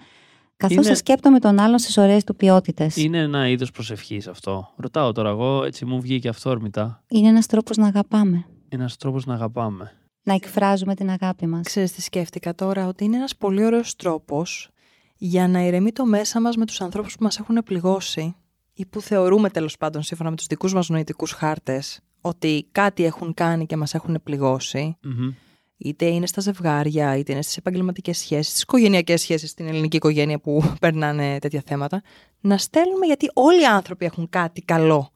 Καθώς Είναι- θα σκέπτομαι τον άλλον στις ωραίες του ποιότητες. Είναι ένα είδος προσευχής αυτό. Ρωτάω τώρα εγώ, έτσι μου βγήκε αυθόρμητα. Είναι ένας τρόπος να αγαπάμε. Ένας τρόπος να αγαπάμε. Να εκφράζουμε την αγάπη μας. Ξέρεις τι σκέφτηκα τώρα, ότι είναι ένας πολύ ωραίος τρόπος για να ηρεμεί το μέσα μας με τους ανθρώπους που μας έχουν πληγώσει ή που θεωρούμε τέλος πάντων σύμφωνα με τους δικούς μας νοητικούς χάρτες ότι κάτι έχουν κάνει και μας έχουν πληγώσει Μμμ. είτε είναι στα ζευγάρια, είτε είναι στις επαγγελματικές σχέσεις, στις οικογενειακές σχέσεις, στην ελληνική οικογένεια που <laughs> περνάνε τέτοια θέματα, να στέλνουμε γιατί όλοι οι άνθρωποι έχουν κάτι καλό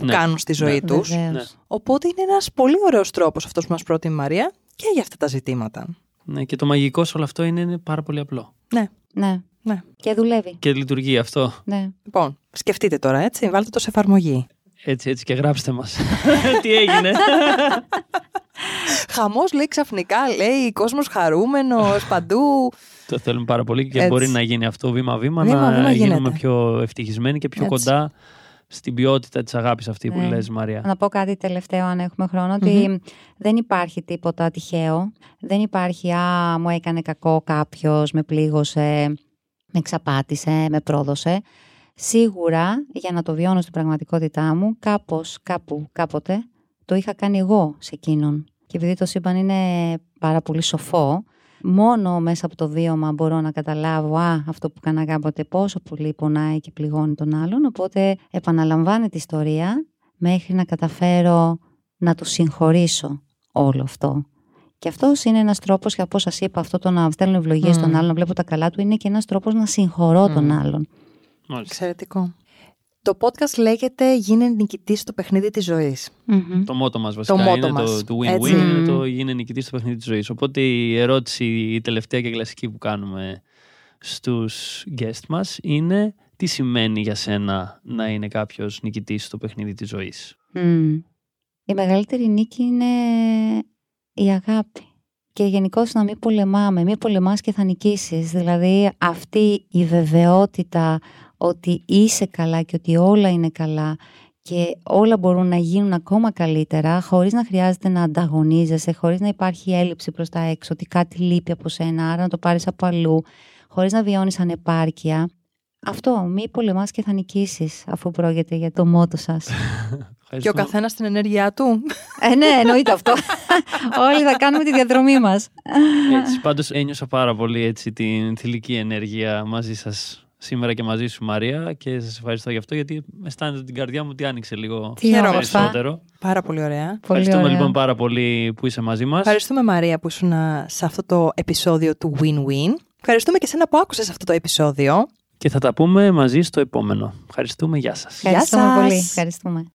που Ναι. κάνουν στη ζωή Ναι. τους. Βεβαίως. Ναι. Οπότε είναι ένας πολύ ωραίος τρόπος αυτός που μας πρότεινε η Μαρία και για αυτά τα ζητήματα. Ναι, και το μαγικό σε όλο αυτό είναι, είναι πάρα πολύ απλό. Ναι, Ναι. ναι. Και δουλεύει. Και λειτουργεί αυτό. Ναι. Λοιπόν, σκεφτείτε τώρα, έτσι, βάλτε το σε εφαρμογή. Έτσι, έτσι και γράψτε μας. <laughs> Τι έγινε. <laughs> Χαμός λέει ξαφνικά, λέει κόσμος χαρούμενος παντού. Το θέλουμε πάρα πολύ και Έτσι. μπορεί να γίνει αυτό βήμα-βήμα, Βήμα-βήμα να γίνουμε γίνεται. πιο ευτυχισμένοι και πιο Έτσι. κοντά στην ποιότητα της αγάπης αυτή που Ναι. λες Μαρία. Να πω κάτι τελευταίο αν έχουμε χρόνο, ότι δεν υπάρχει τίποτα τυχαίο. Δεν υπάρχει «Α, μου έκανε κακό κάποιος, με πλήγωσε, με εξαπάτησε, με πρόδωσε». Σίγουρα, για να το βιώνω στην πραγματικότητά μου, κάπως, κάπου, κάποτε, το είχα κάνει εγώ σε εκείνον. Και επειδή το σύμπαν είναι πάρα πολύ σοφό, μόνο μέσα από το βίωμα μπορώ να καταλάβω «Α, αυτό που έκανα κάποτε πόσο πολύ πονάει και πληγώνει τον άλλον». Οπότε επαναλαμβάνεται η ιστορία μέχρι να καταφέρω να του συγχωρήσω όλο αυτό. Και αυτός είναι ένας τρόπος, για πώ σας είπα, αυτό το να στέλνω ευλογίες Μμμ. στον άλλον, να βλέπω τα καλά του, είναι και ένας τρόπος να συγχωρώ τον Μμμ. άλλον. Μάλιστα. Εξαιρετικό. Το podcast λέγεται «Γίνε νικητής στο παιχνίδι της ζωής». Το μότο μας βασικά μότο είναι μας. το, το Έτσι. win-win, είναι Μμμ. το γίνει νικητής στο παιχνίδι της ζωής. Οπότε η ερώτηση, η τελευταία και κλασική που κάνουμε στους guest μας είναι τι σημαίνει για σένα να είναι κάποιος νικητής στο παιχνίδι της ζωής. Μμμ. Η μεγαλύτερη νίκη είναι η αγάπη. Και γενικώς να μην πολεμάμε, μην πολεμάς και θα νικήσεις. Δηλαδή αυτή η βεβαιότητα ότι είσαι καλά και ότι όλα είναι καλά και όλα μπορούν να γίνουν ακόμα καλύτερα χωρίς να χρειάζεται να ανταγωνίζεσαι, χωρίς να υπάρχει έλλειψη προς τα έξω, ότι κάτι λείπει από σένα, άρα να το πάρεις από αλλού, χωρίς να βιώνεις ανεπάρκεια. Αυτό, μη πολεμάς και θα νικήσεις, αφού πρόκειται για το μότο σας. Και ο Ευχαριστούμε. καθένας στην ενέργειά του. Ε, ναι, εννοείται αυτό. Όλοι θα κάνουμε τη διαδρομή μας. Έτσι, πάντως ένιωσα πάρα πολύ έτσι, την θηλυκή ενέργεια μαζί σας σήμερα και μαζί σου Μαρία και σας ευχαριστώ γι' αυτό γιατί αισθάνεται ότι την καρδιά μου τι άνοιξε λίγο Τι Χαίρομαι. όμορφα. περισσότερο. Πάρα πολύ ωραία. Πολύ Ευχαριστούμε ωραία. λοιπόν πάρα πολύ που είσαι μαζί μας. Ευχαριστούμε Μαρία που ήσουν σε αυτό το επεισόδιο του Win-Win. Ευχαριστούμε και σένα που άκουσες αυτό το επεισόδιο. Και θα τα πούμε μαζί στο επόμενο. Ευχαριστούμε. Γεια σας. Ευχαριστούμε σας. πολύ. Ευχαριστούμε.